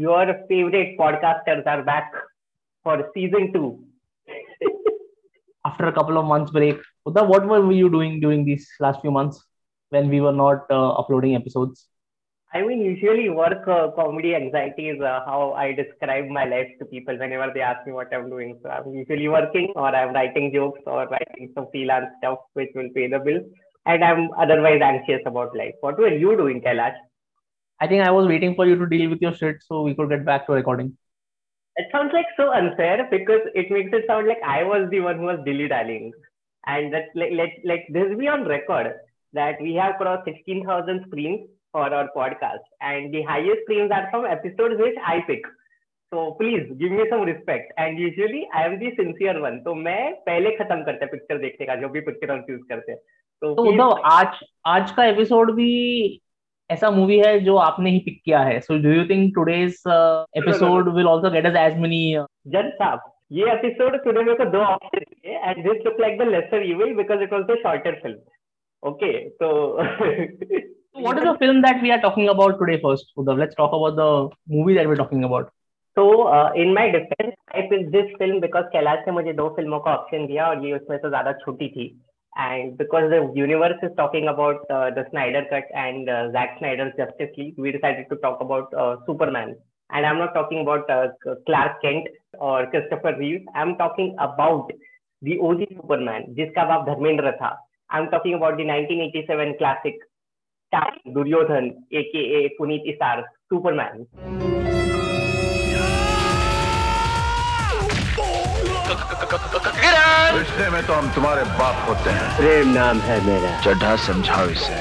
your favorite podcasters are back for season two. After a couple of months break, Uddhav, what were you doing during these last few months when we were not uh, uploading episodes? I mean, usually work uh, comedy anxiety is uh, how I describe my life to people whenever they ask me what I'm doing. So I'm usually working or I'm writing jokes or writing some freelance stuff which will pay the bills. And I'm otherwise anxious about life. What were you doing, Kailash? I think I was waiting for you to deal with your shit so we could get back to recording. It sounds like so unfair because it makes it sound like I was the one who was dilly dallying. And that like let like this be on record that we have crossed 16,000 screens for our podcast, and the highest screens are from episodes which I pick. So please give me some respect. And usually I am the sincere one. तो मैं पहले खत्म करते picture देखने का जो भी picture हम चूज करते हैं तो, तो आज आज का एपिसोड भी ऐसा मूवी है जो आपने ही पिक किया है so do you think today's episode will also get us as many जज साहब ये एपिसोड तूने मेरे को दो ऑप्शन दिए and this look like the lesser evil because it was the shorter film okay तो what is the film that we are talking about today first Uddhav? let's talk about the movie that we're talking about so uh, in my defense I picked this film because Kailash ने मुझे दो फ़िल्मों का option दिया और ये उसमें से ज़्यादा छोटी थी And because the universe is talking about uh, the Snyder Cut and uh, Zack Snyder's Justice League, we decided to talk about uh, Superman. And I'm not talking about uh, Clark Kent or Christopher Reeve. I'm talking about the OG Superman, जिसका बाप धर्मेंद्र था. I'm talking about the 1987 classic Duryodhan, aka Puneet Isar, Superman. रिश्ते में तो हम तुम्हारे बाप होते हैं प्रेम नाम है मेरा चढ़ा समझाओ इसे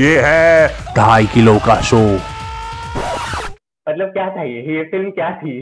ये है ढाई किलो का शो मतलब क्या था ये ये फ़िल्म क्या थी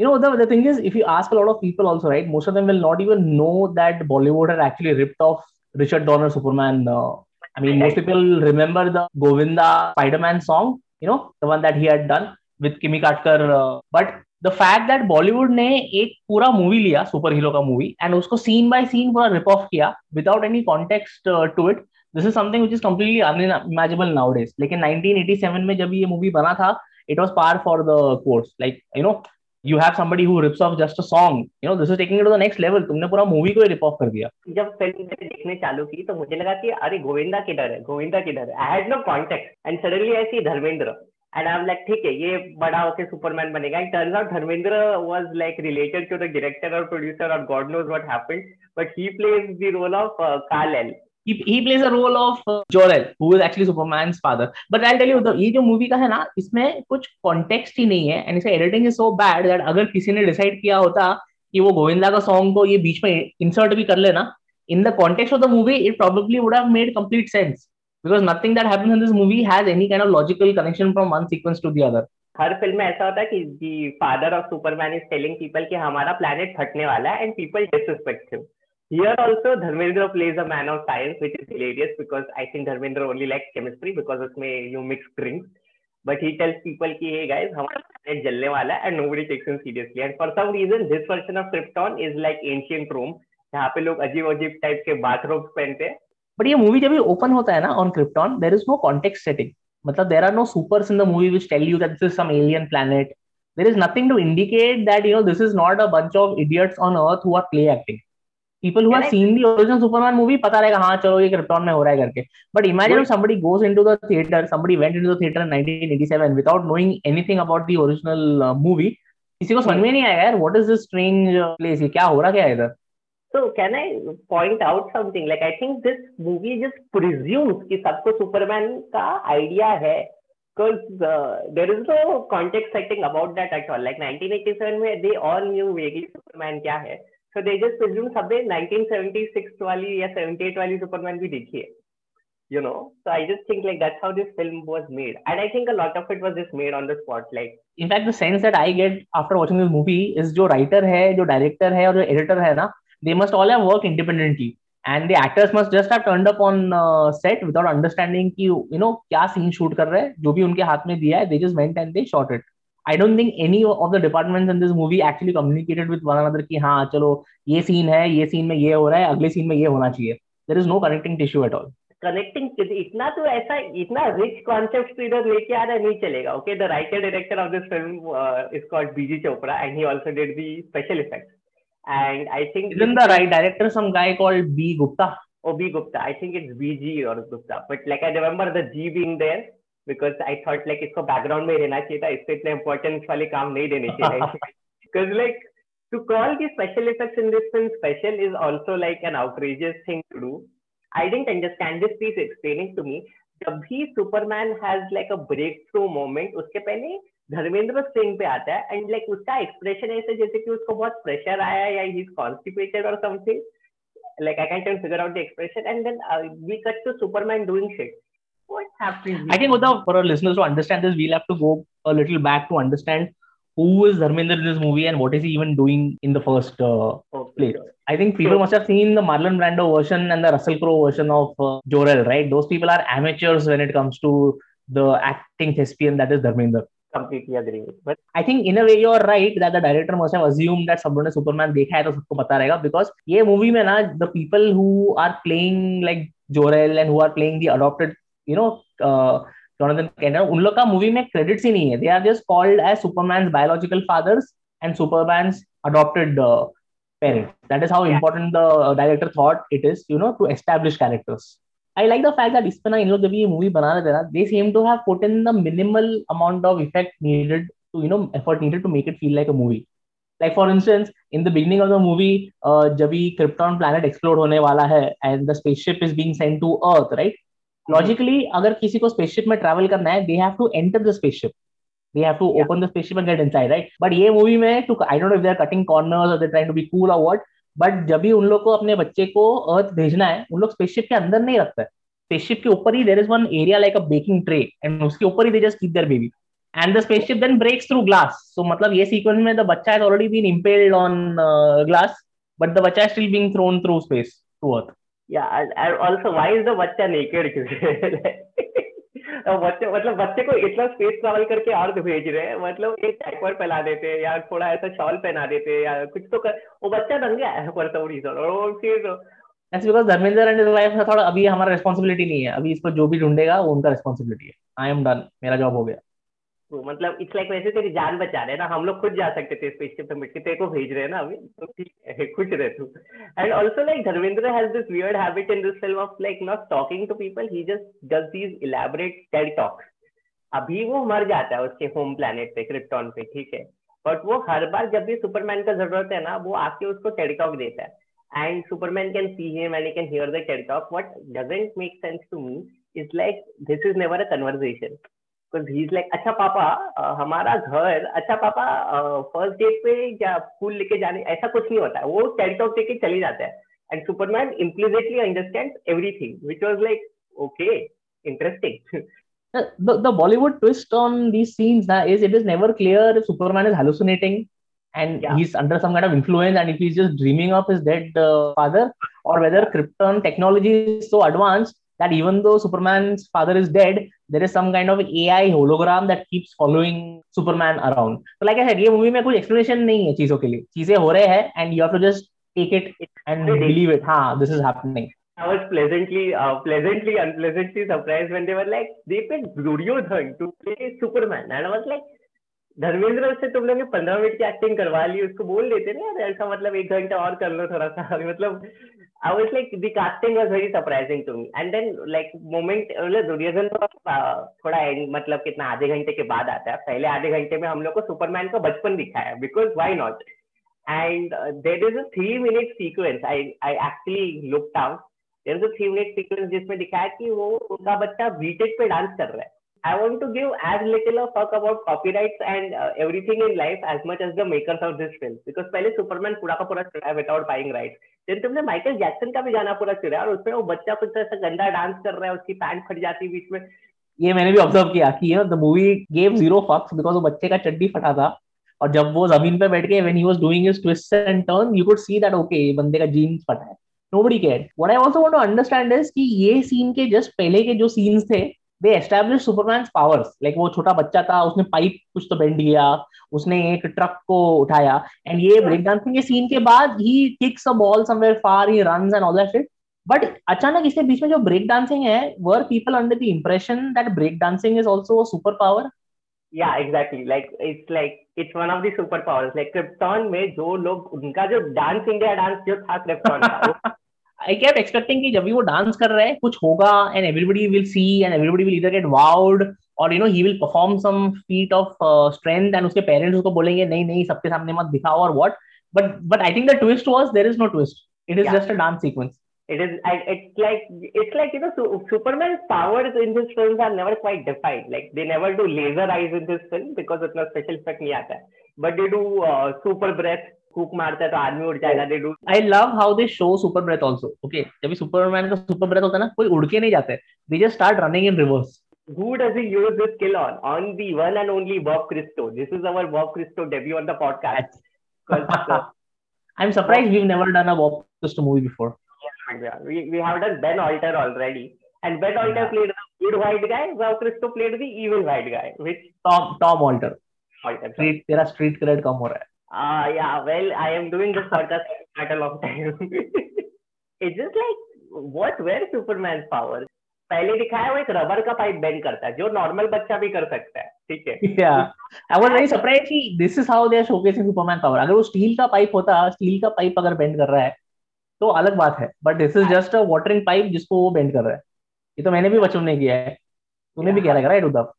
you know the, the thing is if you ask a lot of people also right most of them will not even know that bollywood had actually ripped off richard donner superman uh, i mean most people remember the govinda spider-man song you know the one that he had done with kimi katkar uh, but the fact that Bollywood ने एक पूरा movie लिया super hero का movie and उसको scene by scene पूरा rip off किया without any context to it this is something which is completely unimaginable nowadays लेकिन 1987 में जब ये मूवी बना था it was par for the course like you know you have somebody who rips off just a song, you know, this is taking it to the next level. तुमने पूरा movie को rib of कर दिया। जब film देखने चालू की तो मुझे लगा कि, अरे, गोविंदा किधर है, गोविंदा किधर है। I had no contact and suddenly I see Dharmendra and I am like ठीक है ये बड़ा होके सुपरमैन बनेगा. And turns out Dharmendra was like related to the director और प्रोड्यूसर और God knows what happened but he plays the role of Karl He, he plays a role of uh, Jor-El, who is actually Superman's father. But I'll tell you, the, ये जो movie का है ना इसमें कुछ context ही नहीं है एंड इसका editing is so bad that अगर किसी ने डिसाइड किया होता कि वो गोविंदा का सॉन्ग को ये बीच में इंसर्ट भी कर लेना in the context of the movie it probably would have made complete sense because nothing that happens in this movie has any kind of logical connection from one sequence to the other. हर फ़िल्म में ऐसा होता है कि the father of Superman is telling people कि हमारा planet फटने वाला है and people disrespect him here also Dharmendra plays a man of science which is hilarious because I think Dharmendra only likes chemistry because उसमें you mix drinks but he tells people कि hey guys हमारा planet जलने वाला है and nobody takes him seriously and for some reason this version of Krypton is like ancient Rome जहाँ पे लोग अजीब अजीब टाइप के बाथरोब्स पहनते हैं। बट ये मूवी जब ओपन होता है ना on Krypton there is no contact setting मतलब there are no super in the movie which tell you that some alien planet there is nothing to indicate that you know this is not a bunch of idiots on Earth who are play acting people who are seen the original Superman movie पता रहेगा हाँ चलो ये krypton में हो रहा है करके. But imagine somebody goes in to the theatre somebody went in to the theatre nineteen eighty seven without knowing anything about the original movie किसी को समझ में नहीं आया यार what is this strange place क्या हो रहा क्या इधर? So can I point out something? Like I think this movie just presumes कि सबको Superman का idea है because uh, there is no context setting about that at all. Like 1987 में they all knew vaguely Superman क्या है. So they just presume सबने 1976 वाली या 78 वाली Superman भी देखी है. You know, so I just think like that's how this film was made, and I think a lot of it was just made on the spot. Like, in fact, the sense that I get after watching this movie is जो writer है, जो director है और जो editor है ना, they must all have worked independently and the actors must just have turned up on uh, set without understanding कि you know क्या scene shoot कर रहे हैं जो भी उनके हाथ में दिया है they just went and they shot it I don't think any of the departments in this movie actually communicated with one another कि हाँ चलो ये scene है ये scene में ये हो रहा है अगले scene में ये होना चाहिए there is no connecting tissue at all connecting इतना तो ऐसा इतना रिच कॉन्सेप्ट इधर लेके आ रहा नहीं चलेगा okay the writer director of this film is called BG Chopra and he also did the special effects and I think isn't the right director some guy called B Gupta? Oh, B Gupta. I think it's BG or Gupta. But like I remember the G being there because I thought like इसको background में रहना चाहिए था इसको इतने importance वाले काम नहीं देने चाहिए because like to call the special effects in this film special is also like an outrageous thing to do. I didn't understand this. Please explaining to me. जब भी Superman has like a breakthrough moment उसके पहले धर्मेंद्र सिंह पे आता है and like like, उसका expression ऐसे जैसे कि उसको बहुत प्रेशर आया या ही इज़ कॉन्स्टिपेटेड और something like I can't figure out the expression, and then uh, we cut to Superman doing shit. What happened? I think the, for our listeners to understand this, we'll have to go a little back to understand who is Dharmendra in this movie and what is he even doing in the first uh, okay, place. sure. I think people Sure. must have seen the Marlon Brando version and the Russell Crowe version of uh, Jor-El, right? Those people are amateurs when it comes to the acting thespian that is Dharmendra. Completely agree with. But I think in a way you're right that the director must have assumed that लोगों ने Superman देखा है तो सबको पता रहेगा because ये movie में ना the people who are playing like Jor-El and who are playing the adopted you know uh, Jonathan Kent उन लोग का movie में credits ही नहीं है they are just called as Superman's biological fathers and Superman's adopted uh, parents that is how Yeah. important the uh, director thought it is you know to establish characters I like the fact that इस पे ना इन लोग जब ये movie बना रहे थे ना they seem to have put in the minimal amount of effect needed to you know effort needed to make it feel like a movie like for instance in the beginning of the movie uh, जब भी krypton planet explode होने वाला है and the spaceship is being sent to earth right logically अगर किसी को spaceship में travel करना है they have to enter the spaceship they have to Yeah. open the spaceship and get inside right but ये movie में to I don't know if they're cutting corners or they're trying to be cool or what but जब भी उन लोग को अपने बच्चे को अर्थ भेजना है उन लोग स्पेसशिप के अंदर नहीं रखते स्पेसशिप के ऊपर ही there is one area like a baking tray and उसके ऊपर ही they just keep their baby and the spaceship then breaks through glass so मतलब ये सीक्वेंस में द बच्चा has already been impaled on glass but the बच्चा is still being thrown through space to earth and, and also why is the बच्चा naked? क्योंकि बच्चे मतलब बच्चे को इतना स्पेस ट्रेवल करके और भेज रहे हैं मतलब एक टाइपर पहला देते हैं या थोड़ा ऐसा शॉल पहना देते हैं या कुछ तो कर, वो बच्चा नंगा है फॉर सम रीजन और फिर because Dharmendra and his wife थोड़ा अभी हमारा रिस्पांसिबिलिटी नहीं है, अभी इसको जो भी ढूंढेगा, वो उनका रिस्पॉन्सिबिलिटी है। आई एम डन मेरा जॉब हो गया। तो मतलब इट्स लाइक वैसे तेरी जान बचा रहे ना, हम लोग खुद जा सकते थे स्पेसशिप में के तेरे को भेज रहे हैं ना अभी तो ठीक है, खुश रहे तू। And also like Dharmendra has this weird habit in this film of like not talking to people he just does these elaborate TED talks अभी वो मर जाता है उसके होम प्लेनेट पे क्रिप्टॉन पे, ठीक है? बट वो हर बार जब भी सुपरमैन का ज़रूरत है ना, वो आके उसको टेडटॉक देता है। And Superman can see him and can hear the TED talk what doesn't make sense to me is like this is never a conversation because he is like अच्छा पापा अ, हमारा घर अच्छा पापा फ़र्स्ट डेट पे या फूल लेके जाने ऐसा कुछ नहीं होता है वो टेडटॉक देके चले जाता है and Superman implicitly understand everything which was like okay interesting the, the the Bollywood twist on these scenes na, is it is never clear if Superman is hallucinating and Yeah. he's under some kind of influence and if he's just dreaming of his dead uh, father or whether Krypton technology is so advanced that even though Superman's father is dead, there is some kind of AI hologram that keeps following Superman around. So like I said, ये movie में कुछ explanation नहीं है चीज़ों के लिए चीज़ें हो रहे हैं and you have to just take it and believe it. हाँ, this is happening. I was pleasantly, uh, pleasantly, unpleasantly surprised when they were like, they picked Duryodhan to play Superman, and I was like, Dharmendra से तुम लोग पंद्रह मिनट की acting करवा ली उसको बोल देते ना यार ऐसा मतलब एक घंटा और कर लो थोड़ा सा मतलब I was like the casting was very surprising to me and then like moment Duryodhan तो uh, थोड़ा end- मतलब कितना आधे घंटे के बाद आता है। पहले आधे घंटे में हम लोग को सुपरमैन का बचपन दिखाया because why not uh, there is a three minute sequence. I i actually looked out there is a three minute sequence जिसमें दिखाया कि वो उनका बच्चा बीटेक पे डांस कर रहा है। I want to give as little a fuck about copyrights and uh, everything in life as much as the makers of this film. Because पहले सुपरमैन पूरा का पूरा चुरा विदाउट बाइंग राइट देन तुमने माइकल जैक्सन का भी गाना पूरा चुरा और उसमें वो बच्चा कुछ ऐसा गंदा डांस कर रहा है उसकी पैंट फट जाती है बीच में। ये मैंने भी ऑब्ज़र्व किया कि the movie gave zero fucks because वो बच्चे का चड्डी फटा था। और जब वो ज़मीन पे बैठ के when he was doing his twist and turn you could see that okay ये बंदे का जीन्स फटा है। Nobody care what I also want to understand is कि ये सीन के जस्ट पहले के जो सीन्स थे they establish Superman's powers like वो छोटा बच्चा था, उसने पाइप कुछ तो बेंड किया, उसने एक ट्रक को उठाया एंड ये ब्रेक डांसिंग के सीन के बाद he kicks a ball somewhere far he runs and all that shit but अचानक इसके बीच में जो ब्रेक डांसिंग है were people under the impression that break dancing is also super power या exactly like it's like it's one of the super powers like Krypton में जो लोग, उनका जो डांस इंडिया डांस जो था क्रिप्टॉन का आई केप्ट एक्सपेक्टिंग कि जब भी वो डांस कर रहे हैं कुछ होगा and everybody will see and everybody will इधर गेट वाउड और you know he will perform some feat of strength and उसके पेरेंट्स उसको बोलेंगे नहीं नहीं सबके सामने मत दिखाओ और what but but I think the twist was there is no twist it is just a dance sequence it is it's like it's like you know superman's powers in this films are never quite defined. Like they never do laser eyes in this film because उतना special effect आता but they do uh, super breath hook मारता है तो आदमी उड़ जाएगा they do I love how they show super breath also okay जब Superman का सुपर ब्रेथ होता है ना कोई उड़ के नहीं जाते they just start running in reverse who does he use this skill on? On the one and only Bob Christo. This is our Bob Christo debut on the podcast. uh, I'm surprised we've never done a Bob Christo movie before. Yeah, we, we have done Ben Alter already. And Ben Alter yeah. played the good white guy. Bob Christo played the evil white guy. Which Tom Tom Alter. Alter. Street, तेरा street cred कम हो रहा है. Uh, yeah, well, I am doing this podcast quite a long time. it's just like, what were Superman's powers? पहले दिखाया वो एक rubber का पाइप बेंड करता है जो नॉर्मल बच्चा भी कर सकता है ठीक है? या आई वाज वेरी सरप्राइज़ कि this is how they are showcasing Superman power अगर वो स्टील का पाइप होता स्टील का पाइप अगर बेंड कर रहा है तो अलग बात है। But this is just a watering pipe जिसको वो बेंड कर रहा है। ये तो मैंने भी बचपन में किया है। तूने भी किया रहेगा right Uddhav?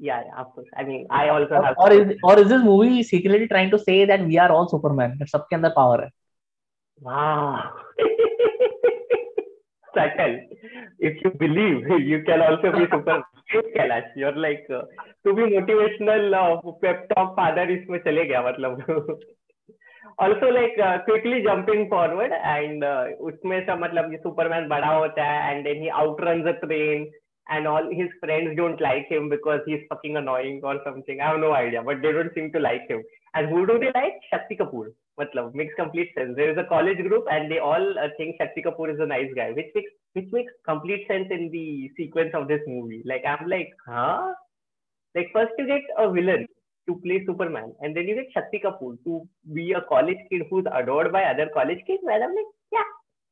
Yeah, yeah, of course. I mean, I also have. Or is or is this movie secretly trying to say that we are all Superman? That सबके अंदर power है. Wow. Subtle. If you believe, you can also be Superman. Kailash, you're like uh, to be motivational uh, pep talk father इसमें चले गया मतलब. also like uh, quickly jumping forward and uh, उसमें सब मतलब ये सुपरमैन बड़ा होता है and then he outruns a train and all his friends don't like him because he's fucking annoying or something. I have no idea, but they don't seem to like him. And who do they like? Shakti Kapoor. Matlab, makes complete sense. There is a college group and they all uh, think Shakti Kapoor is a nice guy, which makes which makes complete sense in the sequence of this movie. Like I'm like, huh? Like first you get a villain to play Superman, and then you get Shakti Kapoor to be a college kid who's adored by other college kids. And I'm like, yeah.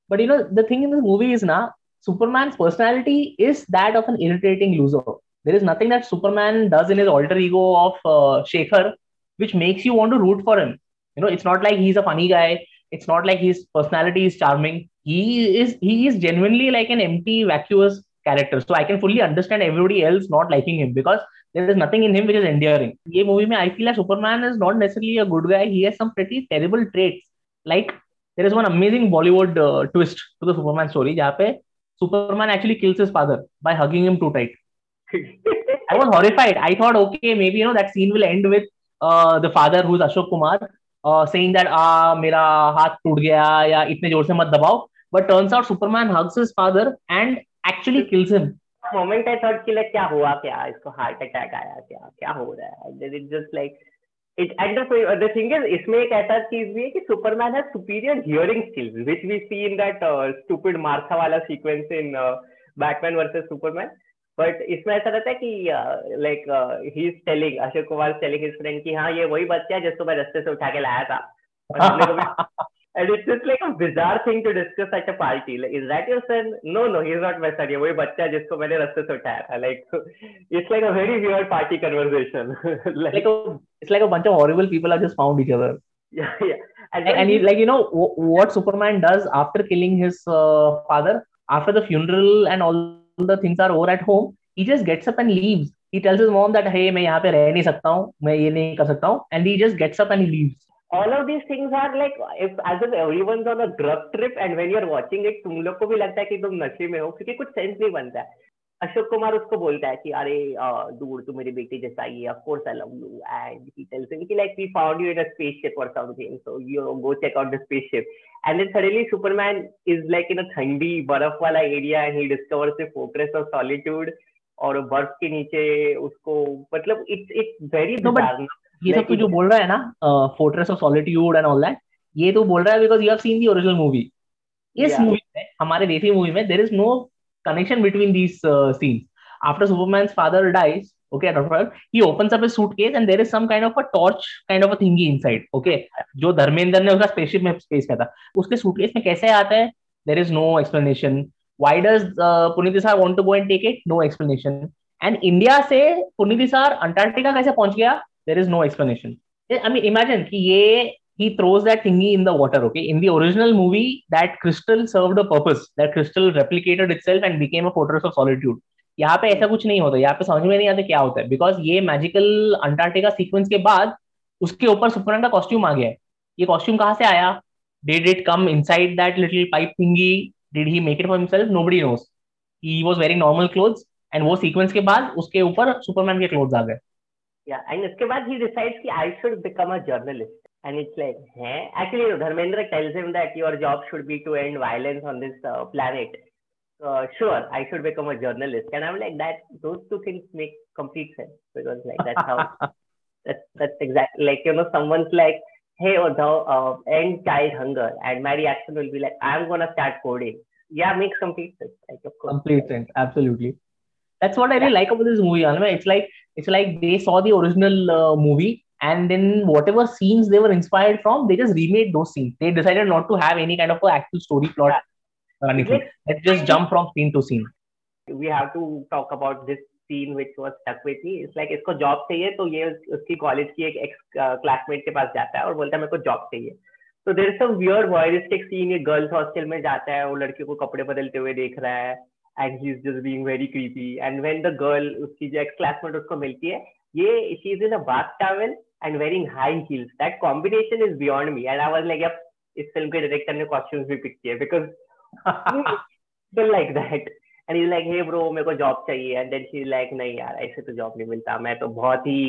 But you know, the thing in this movie is now Superman's personality is that of an irritating loser. There is nothing that Superman does in his alter ego of uh, Shekhar which makes you want to root for him. You know, it's not like he's a funny guy. It's not like his personality is charming. He is he is genuinely like an empty, vacuous character. So I can fully understand everybody else not liking him because there is nothing in him which is endearing. ये movie में I feel like Superman is not necessarily a good guy. He has some pretty terrible traits. Like there is one amazing Bollywood uh, twist to the Superman story जहाँ पे Superman actually kills his father by hugging him too tight. I was horrified. I thought, okay, maybe you know that scene will end with uh, the father, who's Ashok Kumar, uh, saying that ah, मेरा हाथ टूट गया या इतने ज़ोर से मत दबाओ. But turns out Superman hugs his father and actually kills him. Moment I thought कि like क्या हुआ क्या इसको heart attack आया क्या क्या हो रहा है? It's just like इसमें एक ऐसा चीज़ भी है कि Superman superior hearing skills we see in that stupid Martha वाला sequence in Batman versus Superman but इसमें ऐसा रहता है कि like he is telling Ashok Kumar telling his friend कि हाँ ये वही बच्चा है जिसको मैं रस्ते से उठा के लाया था। And it's just like a bizarre thing to discuss at a party. Like, is that your son? No, no, he's not my son. ये वही बच्चा जिसको मैंने रास्ते से उठाया था. Like, it's like a very weird party conversation. like, like a, it's like a bunch of horrible people have just found each other. Yeah, yeah. And, and, and he, like you know what Superman does after killing his uh, father, after the funeral and all the things are over at home, he just gets up and leaves. He tells his mom that hey मैं यहाँ पे रह नहीं सकता हूँ मैं ये नहीं कर सकता हूँ and he just gets up and he leaves. All of these things are like if as if everyone's on a drug trip and when you're watching it तुम लोग को भी लगता है कि तुम नशे में हो क्योंकि कुछ सेंस नहीं बनता है। अशोक कुमार उसको बोलता है कि अरे दूर तू मेरी बेटी जैसा ही है of course I love you and he tells him कि like we found you in a spaceship और something so you go check out the spaceship and then suddenly Superman is like in a ठंडी बर्फ़ वाला area and he discovers the fortress of solitude और बर्फ़ के नीचे उसको मतलब इट्स इट्स वेरी ये सब तो जो बोल रहा है ना fortress of solitude and all that ये तो बोल रहा है because you have seen the original movie इस मूवी में हमारे देसी मूवी में there is no connection between these scene after Superman father dies okay he open up suitcase and there is some kind of a torch kind of a thing inside okay जो धर्मेंद्र ने उसका spaceship में space किया था। उसके suitcase में कैसे आता है? There is no explanation why does Puneet Issar want to go and take it no explanation and India से पुनीति सार अंटार्क्टिका कैसे पहुँच गया? There is no explanation. I mean, imagine कि ये he throws that thingy in the water. Okay, in the original movie, that crystal served a purpose. That crystal replicated itself and became a fortress of solitude. यहाँ पे ऐसा कुछ नहीं होता यहाँ पे समझ में नहीं आता क्या होता है बिकॉज़ ये मैजिकल अंटार्कटिका सीक्वेंस के बाद उसके ऊपर सुपरमैन का कॉस्ट्यूम आ गया है ये कॉस्ट्यूम कहाँ से आया did it come inside that little pipe thingy did he make it for himself nobody knows he was wearing normal clothes and वो सीक्वेंस के बाद उसके ऊपर सुपरमैन के क्लोथ्स आ गए या एंड इसके बाद ही डिसाइड्स कि I should become a journalist and it's like hey actually dharmendra tells him that your job should be to end violence on this uh, planet uh, sure i should become a journalist and i'm like that those two things make complete sense because like that's how that's that's exactly like you know someone's like hey Uddhav, uh, end child hunger and my reaction will be like i'm gonna start coding yeah makes complete sense like of course complete sense absolutely that's what i really like about this movie Anna. it's like it's like they saw the original uh, movie and then whatever scenes they were inspired from they just remade those scenes they decided not to have any kind of a actual story plot or anything let's just jump from scene to scene we have to talk about this scene which was stuck with me it's like इसको job चाहिए तो ये उसकी college की एक ex classmate के पास जाता है और बोलता है मेरे को जॉब चाहिए तो there is some weird voyeuristic scene ये गर्ल्स हॉस्टल में जाता है वो लड़की को कपड़े बदलते हुए देख रहा है and he is just being very creepy and when the girl उसकी जो एक्स क्लासमेट उसको मिलती है ये she is in a bath towel and wearing high heels. That combination is beyond me. And I was like, yep, इस फ़िल्म के director ने कॉस्ट्यूम्स भी पिक किए because people like that and he's like hey bro मेरे को job चाहिए and then she's like नहीं यार ऐसे तो जॉब नहीं मिलता मैं तो बहुत ही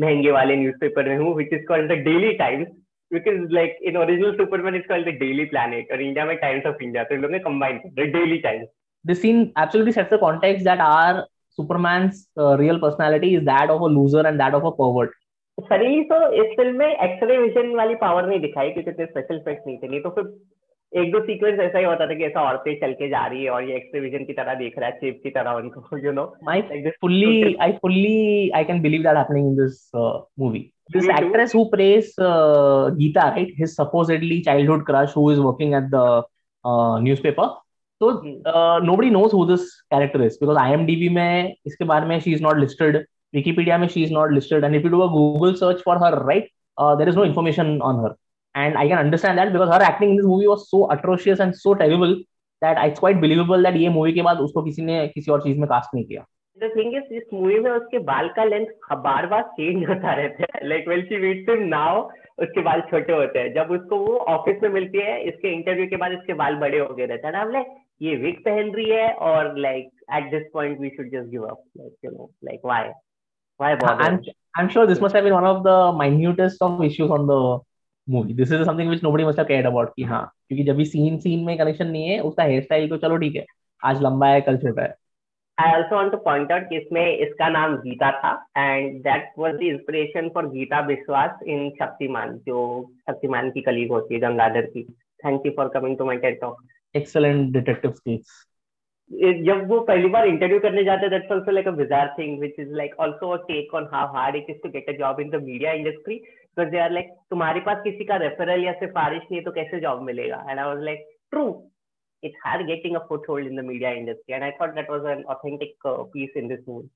महँगे वाले न्यूज़पेपर में हूँ which is called the Daily Times because like in original Superman it's called the Daily Planet और इंडिया में Times of India तो लोगों ने combine the Daily Times this scene absolutely sets the context that our Superman's uh, real personality is that of a loser and that of a pervert Sunny तो इस film में x ray vision वाली power नहीं दिखाई क्योंकि इतने स्पेशल इफ़ेक्ट नहीं थे नहीं तो फिर एक दो सीक्वेंस ऐसा ही होता था कि ऐसा औरतें चल के जा रही है और ये एक्सरे विजन की तरह देख रहा है चिप की तरह उनको you know fully I fully I can believe that happening in this uh, movie this actress who plays uh, Geeta right his supposedly childhood crush who is working at the uh, newspaper तो nobody knows who character is because IMDb में इसके बारे में she is not listed Wikipedia में she is not listed and if you do a Google search for her right there is no information on her and I can understand that because her acting in this movie was so atrocious and so terrible that I quite believable that ये movie के बाद उसको किसी ने किसी और चीज़ में cast नहीं किया। द थिंग इज़ इस मूवी में उसके बाल का लेंथ बार बार चेंज होता रहता है। Like well she went to now उसके बाल छोटे होते हैं। जब उसको वो ऑफ़िस में मिलती है इसके इंटरव्यू के बाद इसके बाल बड़े हो गए रहते हैं। ना लाइक ये विक पहन रही है और like at this point we should just give up like you know like why why bother I am sure this must have been one of the minutest of issues on the movie this is something which nobody must have cared about कि हाँ क्योंकि जब भी scene scene में connection नहीं है उसका hair style तो चलो ठीक है आज लंबा है कल छोटा है। I also want to point out कि इसमें इसका नाम गीता था and that was the inspiration for Geeta Vishwas in Shaktimaan जो शक्तिमान की कलीग होती है गंगाधर की। Thank you for coming to my TED talk Excellent detective skills. जब वो पहली बार इंटरव्यू करने जाते that's also like a bizarre thing which is like also a take on how hard it is to get a job in the media industry because they are like तुम्हारे पास किसी का रेफरल या सिफारिश नहीं है तो कैसे जॉब मिलेगा and I was like true it's hard getting a foothold in the media industry and i thought that was an authentic uh, piece in this movie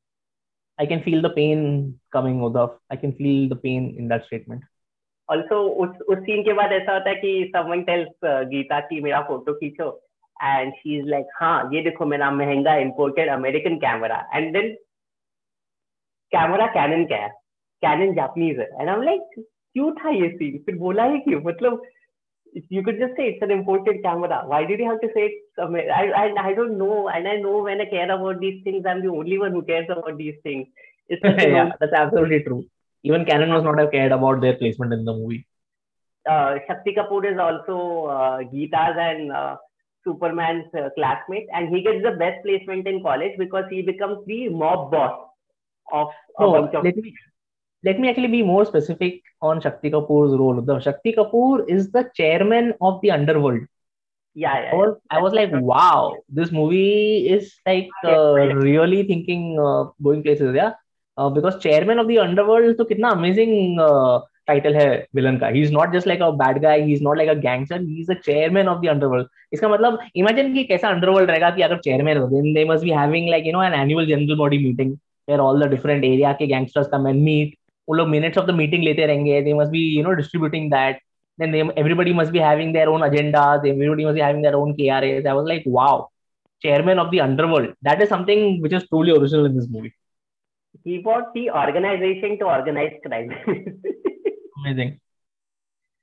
i can feel the pain coming Uddhav. i can feel the pain in that statement Also उस उस scene के बाद ऐसा होता है कि someone tells uh, Gita की मेरा फ़ोटो खींचो एंड शी इज़ लाइक हाँ ये देखो मेरा महँगा imported American camera and then camera Canon का है कैनन जापानीज है एंड आई लाइक क्यों था ये सीन फिर बोला ही क्यों मतलब you could just say it's an imported camera. Why did you have to say it? I, I, I don't know. And I know when I care about these things, I'm the only one who cares about these things. It's yeah, that's absolutely true. Even Canon was not have cared about their placement in the movie. Uh, Shakti Kapoor is also uh, Geeta's and uh, Superman's uh, classmate, and he gets the best placement in college because he becomes the mob boss of a bunch of. Let me, let me actually be more specific on Shakti Kapoor's role. The Shakti Kapoor is the chairman of the underworld. Yeah, yeah, I was, I was like, wow, this movie is like uh, really thinking uh, going places, yeah. Because chairman of the underworld तो कितना amazing title है villain का। He is not just like a bad guy he is not like a gangster he is a chairman of the underworld इसका मतलब imagine कि कैसा underworld रहेगा कि अगर चेयरमैन हो then they must be having like you know an annual general body meeting where all the different area के gangsters का मैन मीट वो लोग मिनट्स ऑफ़ द मीटिंग लेते रहेंगे they must be you know distributing that then everybody must be having their own agenda everybody must be having their own KRAs I was like wow chairman of the underworld that is something which is truly original in this movie he brought the organization to organize crime amazing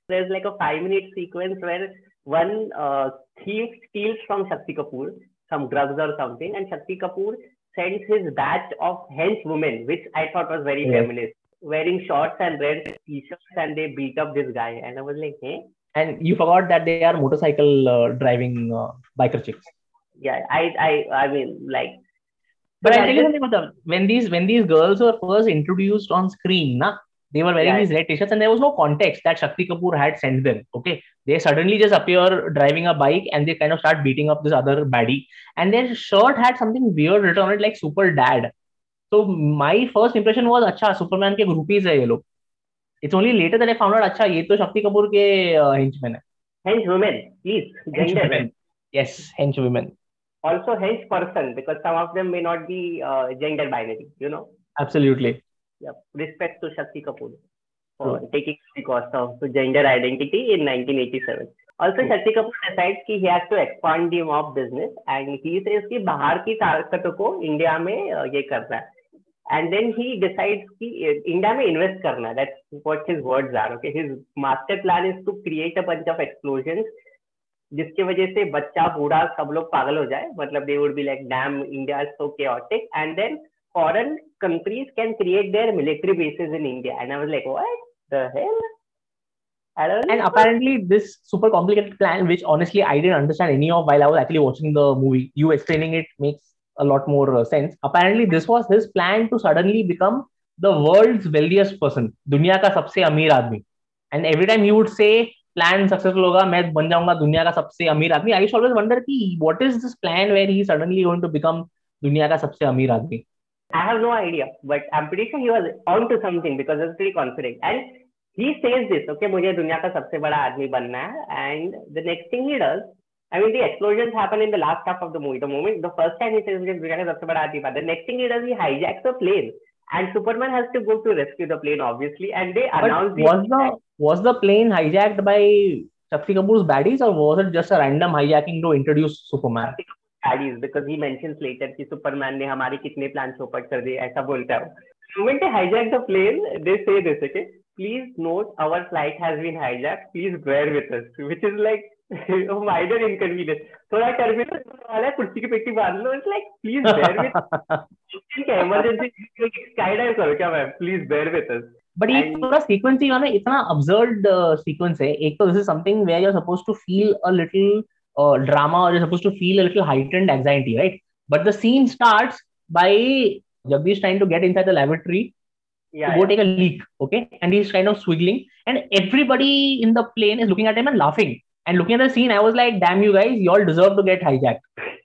there's like a five minute sequence where one uh, thief steals from Shakti Kapoor some drugs or something, and Shakti Kapoor sends his batch of henchwomen, which I thought was very Yes. feminist, wearing shorts and red t-shirts, and they beat up this guy. And I was like, hey, and you forgot that they are motorcycle uh, driving uh, biker chicks yeah, I, I, I mean, like, but But i'll tell you something when these when these girls were first introduced on screen na, they were wearing Yeah. these red t-shirts and there was no context that shakti kapoor had sent them okay? They suddenly just appear driving a bike and they kind of start beating up this other baddie. And their shirt had something weird written on it like super dad. So my first impression was acha superman ke groupies hai ye log. It's only later that i found out acha ye to shakti kapoor ke uh, henchmen hai. Henchwomen, please, henchwomen. Yes henchwomen Also hench person, because some of them may not be uh, gender binary, you know. absolutely Yeah, respect to Shakti Kapoor for taking the cost of gender identity in 1987. Also, True. Shakti Kapoor decides कि he has to expand the mob business and he says कि बाहर की ताकतों को India में uh, ये करना है. And then he decides कि इंडिया में इन्वेस्ट करना है. That's what his words are. Okay, his master plan is to create a bunch of explosions जिसकी वजह से बच्चा बूढ़ा सब लोग पागल हो जाए मतलब they would be like damn India is so chaotic and then foreign countries can create their military bases in India. And I was like, what the hell? I don't and know. apparently this super complicated plan which honestly i didn't understand any of while i was actually watching the movie you explaining it makes a lot more uh, sense apparently this was his plan to suddenly become the world's wealthiest person दुनिया का सबसे अमीर आदमी and every time he would say plan successful होगा मैं बन जाऊँगा दुनिया का सबसे अमीर आदमी to always wonder कि what is this plan where he is suddenly going to दुनिया का सबसे अमीर आदमी I have no idea, but I'm pretty sure he was onto something because I was pretty confident. And he says this, okay, मुझे दुनिया का सबसे बड़ा आदमी बनना है. And the next thing he does, I mean, the explosions happen in the last half of the movie. The moment, the first time he says सबसे बड़ा आदमी बनना है, the next thing he does, he hijacks a plane. And Superman has to go to rescue the plane, obviously. And they but announce was the was the plane hijacked by Shakti Kapoor's baddies or was it just a random hijacking to introduce Superman? baddies because he mentions later कि Superman ने हमारे कितने plan चौपट कर दिए ऐसा बोलता है moment they hijack the plane they say this okay please note our flight has been hijacked please bear with us which is like a minor inconvenience थोड़ा टर्मिनल वाला है कुर्सी की पेटी बाँध लो। It's like please bear with क्या emergency sky dive करो क्या ma'am? Please bear with us but ये पूरा सीक्वेंस ही ना इतना अब्सर्ड सीक्वेंस uh, है। एक तो this is something where you are suppose to feel a little drama और suppose to feel a little heightened anxiety right but the scene starts by Jagdish trying to get inside the laboratory Yeah, yeah. take a leak okay? And he's kind of swiggling. And everybody in the plane is looking at him and laughing. And looking at the scene I was like damn you guys you all deserve to get hijacked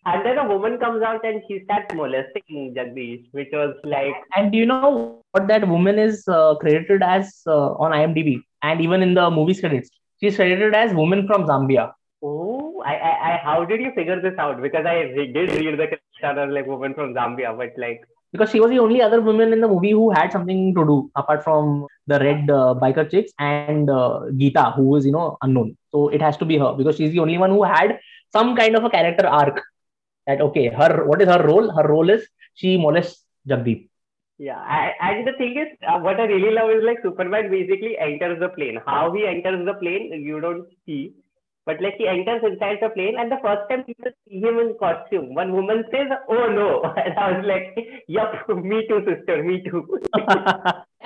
and then a woman comes out and she starts molesting Jagdish which was like And do you know what that woman is uh, credited as uh, on IMDb and even in the movies credits? She's credited as woman from Zambia. Oh, I, I, I, how did you figure this out? Because I did read the of like woman from Zambia, but like, Because she was the only other woman in the movie who had something to do apart from the red uh, biker chicks and uh, Geeta, who is, you know, unknown. So it has to be her because she's the only one who had some kind of a character arc. That, okay, her, what is her role? Her role is she molests Jagdeep. yeah. And the thing is, uh, what I really love is like Superman basically enters the plane. How he enters the plane, you don't see. But like he enters inside the plane, and the first time people see him in costume, one woman says, "Oh no!" And I was like, "Yup, me too, sister, me too."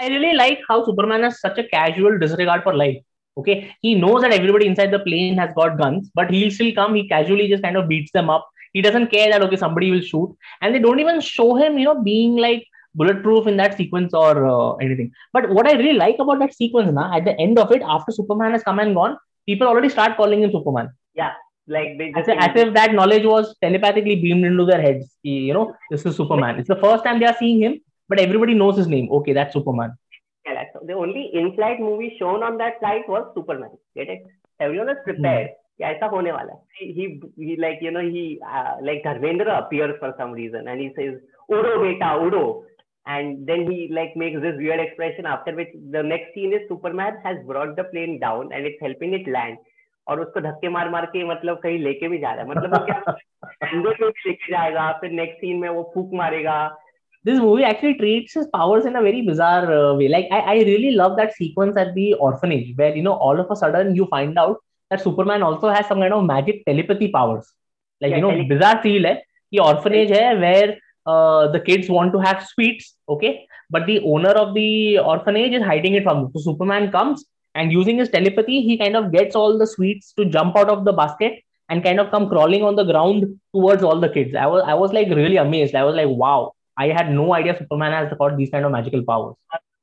I really like how Superman has such a casual disregard for life. Okay, he knows that everybody inside the plane has got guns, but he'll still come. He casually just kind of beats them up. He doesn't care that okay somebody will shoot, and they don't even show him, you know, being like bulletproof in that sequence or uh, anything. But what I really like about that sequence, now at the end of it, after Superman has come and gone, people already start calling him Superman. like they As just if, as if that knowledge was telepathically beamed into their heads. You know, this is Superman. It's the first time they are seeing him, but everybody knows his name. Okay, that's Superman. The only in-flight movie shown on that flight was Superman. Get it? Everyone was prepared. कि ऐसा होने वाला है he, he like you know he uh, like Dharmendra appears for some reason and he says udo beta udo and then he like makes this weird expression after which the next scene is Superman has brought the plane down and it's helping it land और उसको धक्के मार मार के मतलब कहीं लेके भी जा रहा है मतलब वो क्या लेके जाएगा फिर नेक्स्ट सीन में वो फूक मारेगा this movie actually treats his powers in a very bizarre uh, way. Like I, I really love that sequence at the orphanage where you know all of a sudden you find out that Superman also has some kind of magic telepathy powers. Like yeah, you know, tele- bizarre feel hai. The orphanage hai where uh, the kids want to have sweets, okay, but the owner of the orphanage is hiding it from them. So Superman comes and using his telepathy, he kind of gets all the sweets to jump out of the basket and kind of come crawling on the ground towards all the kids. I was I was like really amazed. I was like, wow, I had no idea Superman has got these kind of magical powers.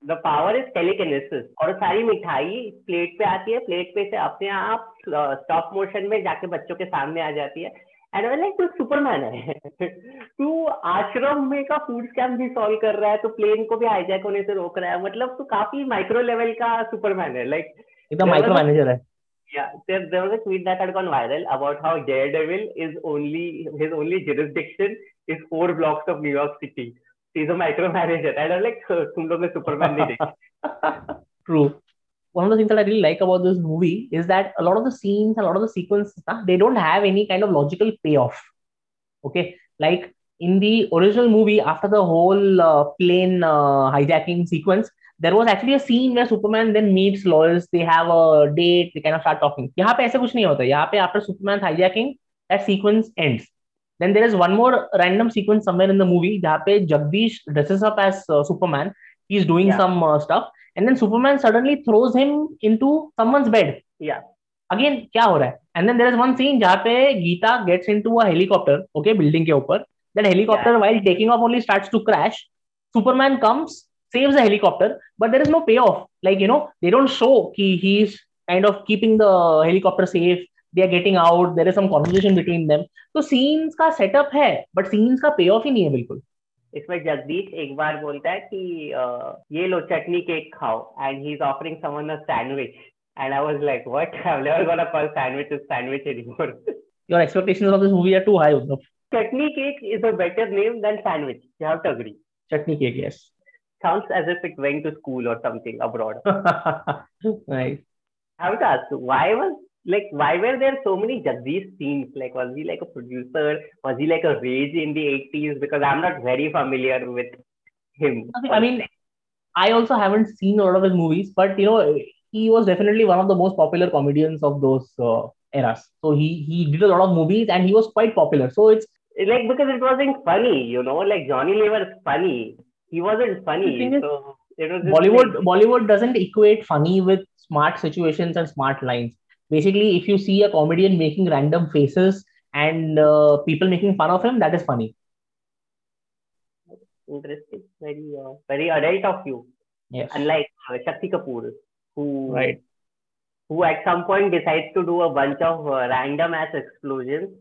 The power is telekinesis. और सारी मिठाई plate पे आती है plate पे से अपने आप स्टॉप मोशन में जाके बच्चों के सामने आ जाती है एंड आई लाइक तू सुपरमैन है तू आश्रम में का फ़ूड स्कैम भी सॉल्व कर रहा है तो प्लेन को भी हाईजैक होने से रोक रहा है मतलब तू काफ़ी माइक्रो लेवल का सुपरमैन है लाइक एकदम माइक्रो मैनेजर है Yeah, there, there was a tweet that had gone viral about how Daredevil is only his only jurisdiction is four blocks of New York City. He's a micromanager. And I'm like, तुम लोग ने नहीं देखी. True. One of the things that I really like about this movie is that a lot of the scenes, a lot of the sequences, they don't have any kind of logical payoff. Okay, like in the original movie, after the whole uh, plane uh, hijacking sequence, there was actually a scene where Superman then meets Lois. They have a date. They kind of start talking. यहाँ पे ऐसा कुछ नहीं होता. यहाँ पे after Superman hijacking, that sequence ends. Then there is one more random sequence somewhere in the movie where Jagdish dresses up as uh, Superman. He's doing yeah. some uh, stuff, and then Superman suddenly throws him into someone's bed. Yeah. Again, क्या हो रहा है? And then there is one scene जहाँ पे Geeta gets into a helicopter, okay, building के ऊपर. That helicopter, yeah. while taking off, only starts to crash. Superman comes, saves the helicopter, but there is no payoff. Like you know, they don't show कि he's kind of keeping the helicopter safe they are getting out there is some conversation between them तो scenes का setup है but scenes का pay off ही नहीं है बिल्कुल इसमें जगदीश एक बार बोलता है कि uh, ये लो चटनी केक खाओ. And he is offering someone a sandwich and I was like what I have never gonna call sandwich is sandwich anymore your expectations of this movie are too high Uddhav chutney cake is a better name than sandwich you have to agree chutney cake yes sounds as if it went to school or something abroad. Right. I have to ask why was like why were there so many Jagdish scenes? Like was he like a producer? Was he like a rage in the 80s? Because I'm not very familiar with him. I mean, I also haven't seen a lot of his movies, but you know, he was definitely one of the most popular comedians of those uh, eras. So he he did a lot of movies and he was quite popular. So it's like because it wasn't funny, you know, like Johnny Lever funny. He wasn't funny. So Bollywood like, Bollywood doesn't equate funny with smart situations and smart lines basically if you see a comedian making random faces and uh, people making fun of him that is funny interesting very uh, very adult of you yes unlike uh, shakti kapoor who right who at some point decides to do a bunch of uh, random ass explosions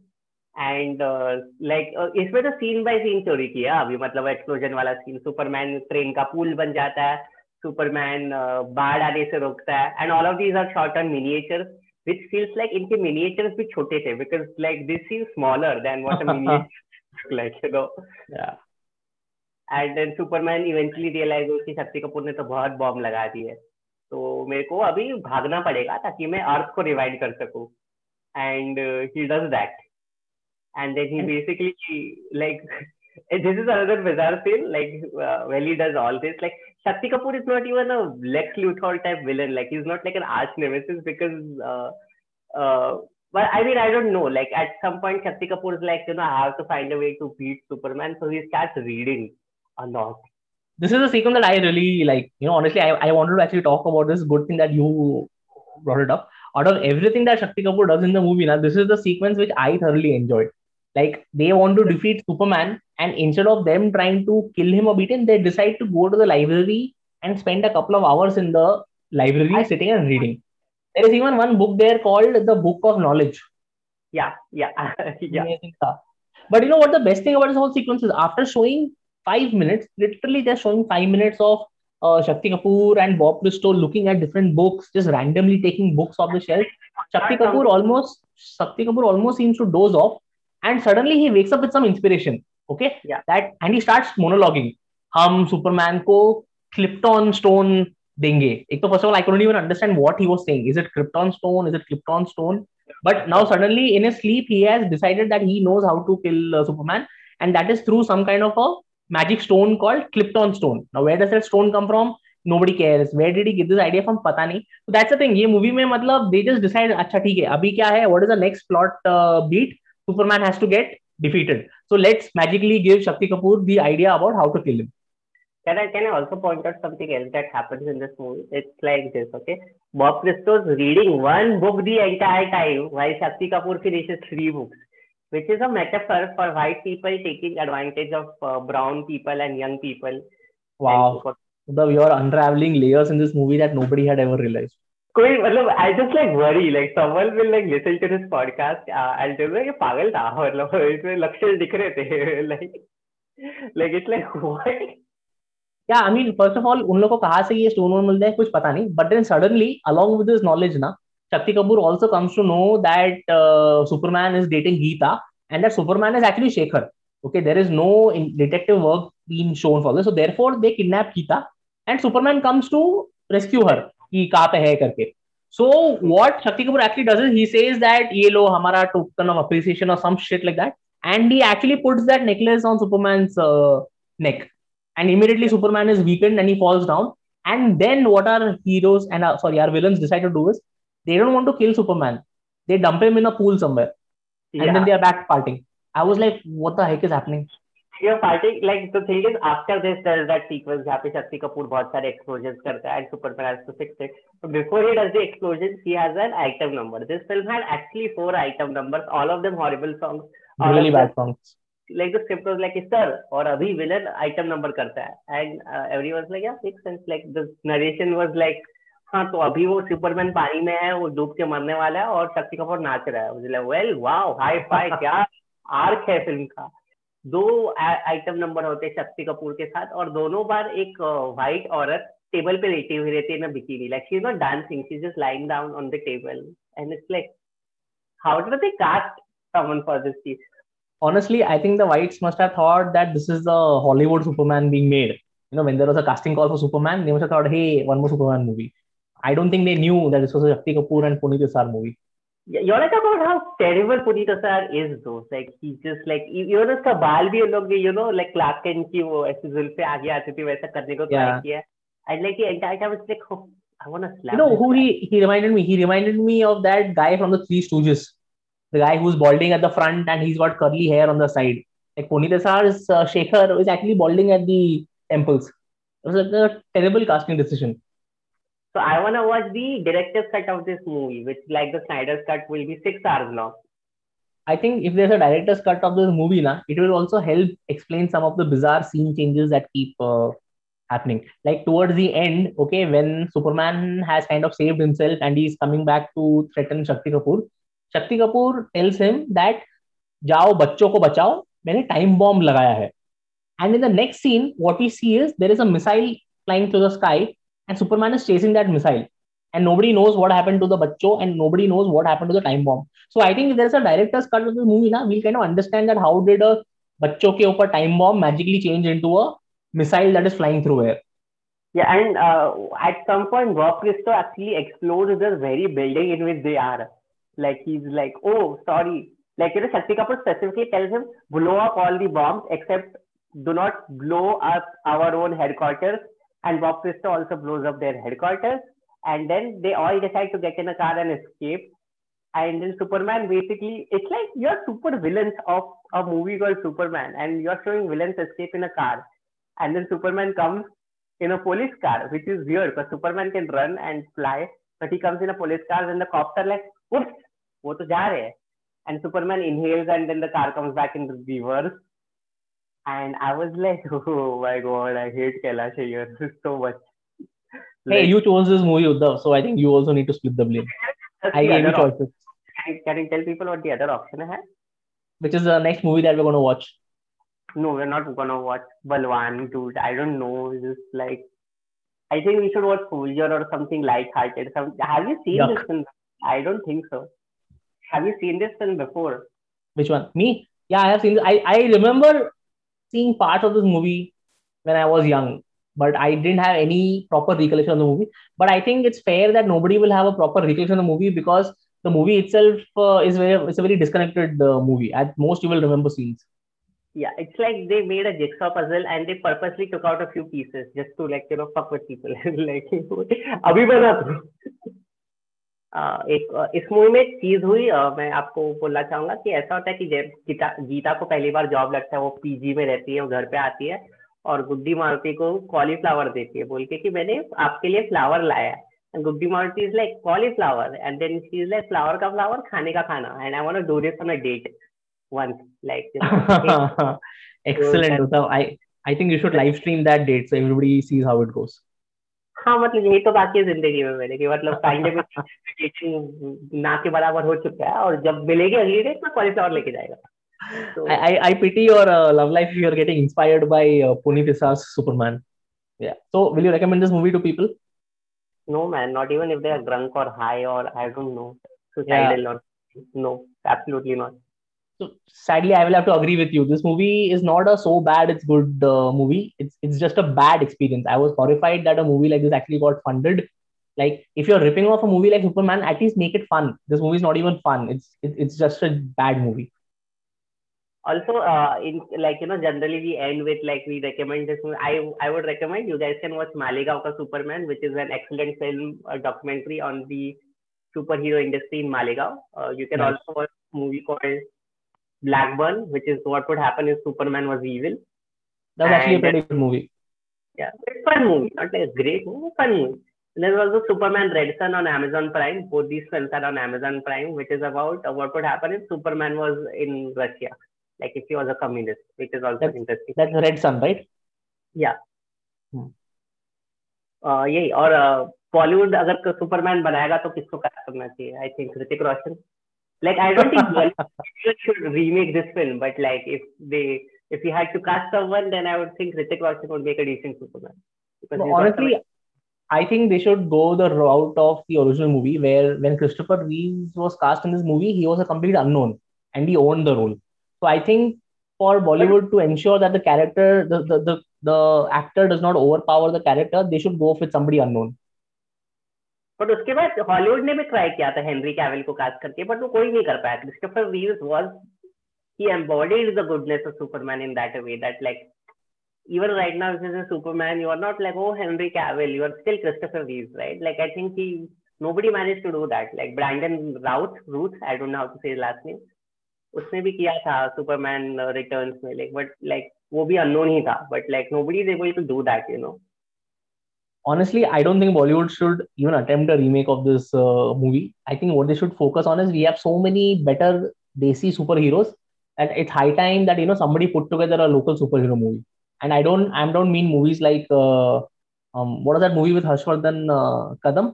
and like इसमें तो scene by scene चोरी किया अभी मतलब explosion वाला scene Superman train का पुल बन जाता है सुपरमैन बाढ़ आने से रोकता है and all of these are short on miniatures which feels like इनके miniatures भी छोटे थे because like this seems smaller than what a miniature like you know yeah and then Superman eventually realized कि शक्ति कपूर ने तो बहुत बॉम्ब लगा दी है तो मेरे को अभी भागना पड़ेगा ताकि मैं अर्थ को रिवाइड कर सकूँ and uh, he does that and then he basically like this is another bizarre thing like uh, when he does all this like Shakti Kapoor is not even a Lex Luthor type villain. Like he's not like an arch nemesis because, uh, uh, but I mean I don't know. Like at some point Shakti Kapoor is like you know I have to find a way to beat Superman, so he starts reading a lot. This is a sequence that I really like. You know, honestly, I, I wanted to actually talk about this. Good thing that you brought it up. Out of everything that Shakti Kapoor does in the movie, now this is the sequence which I thoroughly enjoyed. Like they want to defeat Superman, and instead of them trying to kill him or beat him, they decide to go to the library and spend a couple of hours in the library I, sitting and reading. There is even one book there called the Book of Knowledge. Yeah, yeah, yeah. But you know what the best thing about this whole sequence is? After showing five minutes, literally they're showing five minutes of uh, Shakti Kapoor and Bob Bristow looking at different books, just randomly taking books off the shelf. Shakti Kapoor almost Shakti Kapoor almost seems to doze off, and suddenly he wakes up with some inspiration. Okay, Yeah. that and he starts monologuing. हम Superman को क्लिप्टॉन stone देंगे एक तो first of all I couldn't even understand what he was saying is it krypton stone is it krypton stone but now suddenly in his sleep he has decided that he knows how to kill uh, superman and that is through some kind of a magic stone called krypton stone now where does that stone come from nobody cares where did he get this idea from पता नहीं so that's the thing ये movie में मतलब they just decide अच्छा ठीक है अभी क्या है what is the next plot uh, beat Superman has to get defeated so let's magically give shakti kapoor the idea about how to kill him Can I can I also point out something else that happens in this movie? It's like this, okay? Bob Christo's reading one book the entire time while Shakti Kapoor finishes three books, which is a metaphor for white people taking advantage of uh, brown people and young people. wow And the you're unraveling layers in this movie that nobody had ever realized कोई मतलब I just like worry like someone will like listen to this podcast I just like पागल था मतलब इसमें लक्षण दिख रहे थे like like it's like what yeah I mean first of all उन लोगों को कहा से ये स्टोन वोन मिलता है कुछ पता नहीं but then suddenly along with this knowledge ना Shakti Kapoor also comes to know that Superman is dating Geeta and that Superman is actually Shekhar okay there is no detective work been shown for this so therefore they kidnap Geeta and Superman comes to rescue her कि कहाँ पे है करके so what Shakti Kapoor actually does is he says that ये लो हमारा token of appreciation or some shit like that and he actually puts that necklace on Superman's uh, neck and immediately Superman is weakened and he falls down. And then what our heroes and our, sorry, our villains decide to do is they don't want to kill Superman. They dump him in a pool somewhere, and then they are back partying. I was like, what the heck is happening? Yo party like the thing is after this does that sequence जहाँ पे शक्ति कपूर बहुत सारे explosion करता है and super friends को fix है before he does the explosion he has an item number this film had actually four item numbers all of them horrible songs really bad songs like the script was like sir और अभी villain item number करता है. And everyone like yeah fix sense like the narration was like हाँ तो अभी वो Superman पानी में है वो डूब के मरने वाला है और शक्ति कपूर नाच रहा है. वेल वाओ हाई फाई क्या आर्क है फ़िल्म का. दो आइटम नंबर होते हैं शक्ति कपूर के साथ और दोनों बार एक व्हाइट औरत टेबल पे लेटी हुई रहती है ना bikini like she is not dancing she is just lying down on the table and it's like how did they cast someone for this cheese Honestly, I think the whites must have thought that this is the Hollywood Superman being made. You know, when there was a casting call for Superman, they must have thought, hey, one more Superman movie. I don't think they knew that this was a Shakti Kapoor and Puneet Isar movie. Yeah, you're like about how terrible Puneet Asar is though. Like he's just like even उसका बाल भी उन लोग you know like Clark Kent की वो ऐसे जुल्फे आगे आती थी वैसा करने को ट्राई Yeah. किया and like the entire time it's like oh, I want to slap. You know this who guy. he he reminded me? He reminded me of that guy from the Three Stooges, the guy who's balding at the front and he's got curly hair on the side. Like Puneet Asar's uh, Shekhar is actually balding at the temples. It was like a terrible casting decision. So I want to watch the director's cut of this movie, which like the Snyder's cut will be six hours long. I think if there's a director's cut of this movie, na, it will also help explain some of the bizarre scene changes that keep uh, happening. Like towards the end, okay, when Superman has kind of saved himself and he's coming back to threaten Shakti Kapoor, Shakti Kapoor tells him that जाओ बच्चों को बचाओ मैंने time bomb लगाया है and in the next scene what we see is there is a missile flying through the sky and superman is chasing that missile and nobody knows what happened to the bachcho and nobody knows what happened to the time bomb so i think if there's a director's cut of the movie now we'll kind of understand that how did a bachcho ke upar time bomb magically change into a missile that is flying through air Yeah, and uh, at some point, Bob Christo actually explodes the very building in which they are. Like he's like, oh, sorry. Like you know, Shakti Kapoor specifically tells him, blow up all the bombs except do not blow up our own headquarters. and Bob Christo also blows up their headquarters. And then they all decide to get in a car and escape. And then Superman basically, it's like you're super villains of a movie called Superman, and you're showing villains escape in a car. And then Superman comes in a police car, which is weird because Superman can run and fly, but he comes in a police car, and the cops are like, oops, wo to ja rahe. and Superman inhales, and then the car comes back in reverse. And I was like, oh my god, I hate Kailash Iyer so much. hey you chose this movie Uddhav, so i think you also need to split the blame i gave you choices Can, can you tell people what the other option है? which is the next movie that we're going to watch No, we're not gonna watch Balwan, dude. I don't know. It's just like I think we should watch Soldier or something light-hearted. Some, have you seen Yuck. this film? I don't think so. Have you seen this film before? Which one? Me? Yeah, I have seen. I I remember seeing parts of this movie when I was young, but I didn't have any proper recollection of the movie. But I think it's fair that nobody will have a proper recollection of the movie because the movie itself uh, is very it's a very disconnected uh, movie. At most, you will remember scenes. Yeah, it's like they made a jigsaw puzzle and they purposely took out a few pieces just to like you know fuck with people. like, abhi एक इस movie में एक चीज़ हुई मैं आपको बोलना चाहूँगा कि ऐसा होता है कि जब गीता गीता को पहली बार जॉब लगता है वो पीजी में रहती है वो घर पे आती है और गुड्डी मारुति को कॉलीफ्लावर देती है बोल के कि मैंने आपके लिए फ्लावर लाया है Guddi Maruti is like cauliflower and then she is like flower का फ्लावर खाने का खाना and I want to do this on a date once like know, Excellent, Uttam. I I think you should live stream that date so everybody sees how it goes. हाँ मतलब यही तो बाकी है ज़िंदगी में मेरे कि मतलब टीचिंग ना के बराबर हो चुका है और जब मिलेगी अगली डेट में कॉलीफ्लावर लेके जाएगा तो I, I, I pity your uh, love life if you're getting inspired by uh, Puneet Issa's Superman. Yeah. So, will you recommend this movie to people? no man not even if they are drunk or high or I don't know suicidal or no absolutely not So, sadly, I will have to agree with you. This movie is not a so bad it's good uh, movie. It's it's just a bad experience. I was horrified that a movie like this actually got funded. Like, if you're ripping off a movie like Superman, at least make it fun. This movie is not even fun. It's it, it's just a bad movie. also uh, in like you know generally we end with like we recommend this movie i i would recommend you guys can watch maligaon ka superman which is an excellent film a documentary on the superhero industry in maligaon uh, you can Nice. also watch a movie called blackburn which is what would happen if superman was evil That's actually a pretty good movie. yeah it's fun movie not like a great movie fun movie and there's also superman red sun on amazon prime both these films are on amazon prime which is about uh, what would happen if superman was in russia like if he was a communist which is also That's- interesting That's Red Sun, right? Yeah. Hmm. uh, यही और बॉलीवुड अगर Superman बनाएगा तो किसको cast करना चाहिए I think Hrithik Roshan Like I don't think Bollywood should remake this film, but like if they if you had to cast someone, then I would think Ritik Roshan would make a decent Superman. No, honestly, I think they should go the route of the original movie, where when Christopher Reeves was cast in this movie, he was a complete unknown and he owned the role. So I think for Bollywood to ensure that the character, the the the, the actor does not overpower the character, they should go with somebody unknown. But उसके बाद Hollywood ने भी try किया था Henry Cavill को cast करके but वो कोई नहीं कर पाया Christopher Reeves was he embodied the goodness of Superman in that way that like even right now if you're a Superman you are not like oh Henry Cavill you are still Christopher Reeves right like I think he nobody managed to do that like Brandon Routh Ruth I don't know how to say his last name उसने भी किया था Superman Returns में like but like वो भी unknown ही था but like nobody is able to do that you know Honestly, I don't think Bollywood should even attempt a remake of this uh, movie. I think what they should focus on is we have so many better desi superheroes that it's high time that you know somebody put together a local superhero movie. And I don't I don't mean movies like uh, um what is that movie with Harshvardhan uh, Kadam?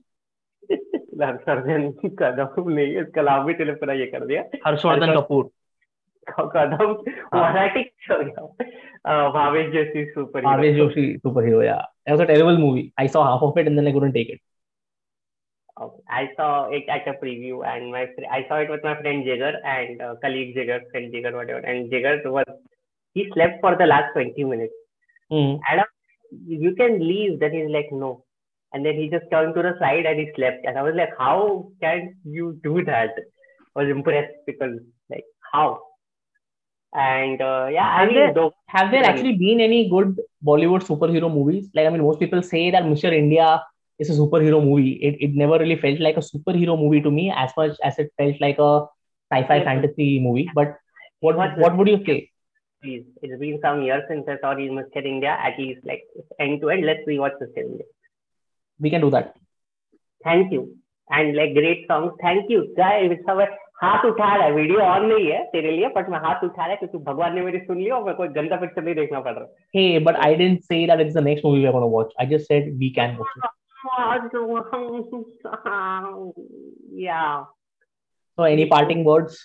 Sarjan Kadam नहीं इसका नाम भी तूने पूरा ये कर दिया Harshvardhan Harshvardhan- Kapoor. कदम मराठी हो गया भावेश जैसी super Bhavesh Joshi superhero. Yeah, that was a terrible movie. I saw half of it and then I couldn't take it. I saw it at a preview and my fr- I saw it with my friend Jigar and uh, colleague Jigar, friend Jigar, whatever. And Jigar was he slept for the last 20 minutes. Hmm. And uh, you can leave. Then he's like, no. And then he just turned to the side and he slept. And I was like, how can you do that? I was impressed because like how? And uh, yeah, have I mean, there, have there actually been any good Bollywood superhero movies? Like, I mean, most people say that Mr. India is a superhero movie. It, it never really felt like a superhero movie to me as much as it felt like a sci-fi fantasy movie. But what what, what would you say? Please, it's been some years since I saw Mr. India. At least like end to end, let's rewatch Mr. India. We can do that. Thank you and like great songs. Thank you, guys. हाथ उठा रहा है video on नहीं है तेरे लिए but मैं हाथ उठा रहा है क्योंकि भगवान ने मेरी सुन लिया और मेरे को गंदा पिक्चर नहीं देखना पड़ रहा Hey, but I didn't say that it's the next movie we're going to watch. I just said we can watch it. yeah So, any parting words?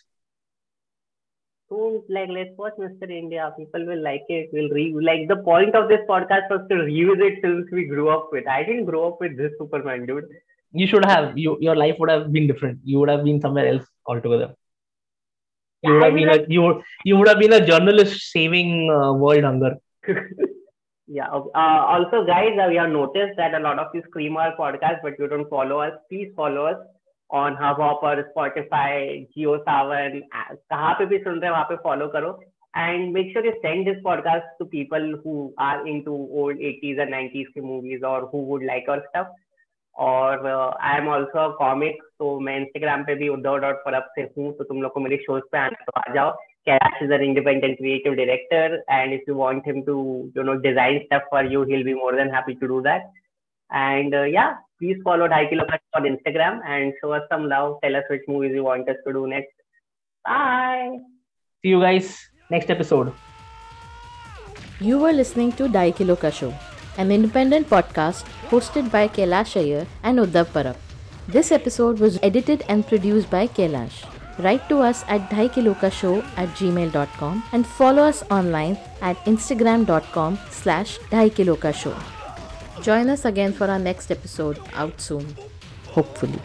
don't like let's watch Mr. India. People will like it. We'll re like the point of this podcast was to revisit films we grew up with. I didn't grow up with this Superman, dude. You should have. You your life would have been different. You would have been somewhere else altogether. You would I have been like- a you would you would have been a journalist saving uh, world hunger. yeah. okay. Uh, also, guys, uh, we have noticed that a lot of you scream our podcast, but you don't follow us. Please follow us on Hubhopper, Spotify, Geo Savan. uh, कहाँ पे भी सुन रहे हो वहाँ पे follow करो. And make sure you send this podcast to people who are into old 80s and 90s के movies or who would like our stuff. और आई एम ऑल्सो कॉमिक तो मैं इंस्टाग्राम पे भी उद्धव डॉट पर अब से हूँ तो तुम लोग को मेरे शोज़ पे आना तो आ जाओ। Kailash is uh independent creative director and if you want him to you know design step for you he'll be more than happy to do that and yeah please follow Dhai Kilo Cut on Instagram and show us some love tell us which movies you want us to do next bye see you guys next episode you are listening to Dhai Kilo का show an independent podcast hosted by Kailash Iyer and Uddhav Parab This episode was edited and produced by Kailash. Write to us at daikilokashow at gmail.com and follow us online at instagram.com slash daikilokashow. Join us again for our next episode out soon, hopefully.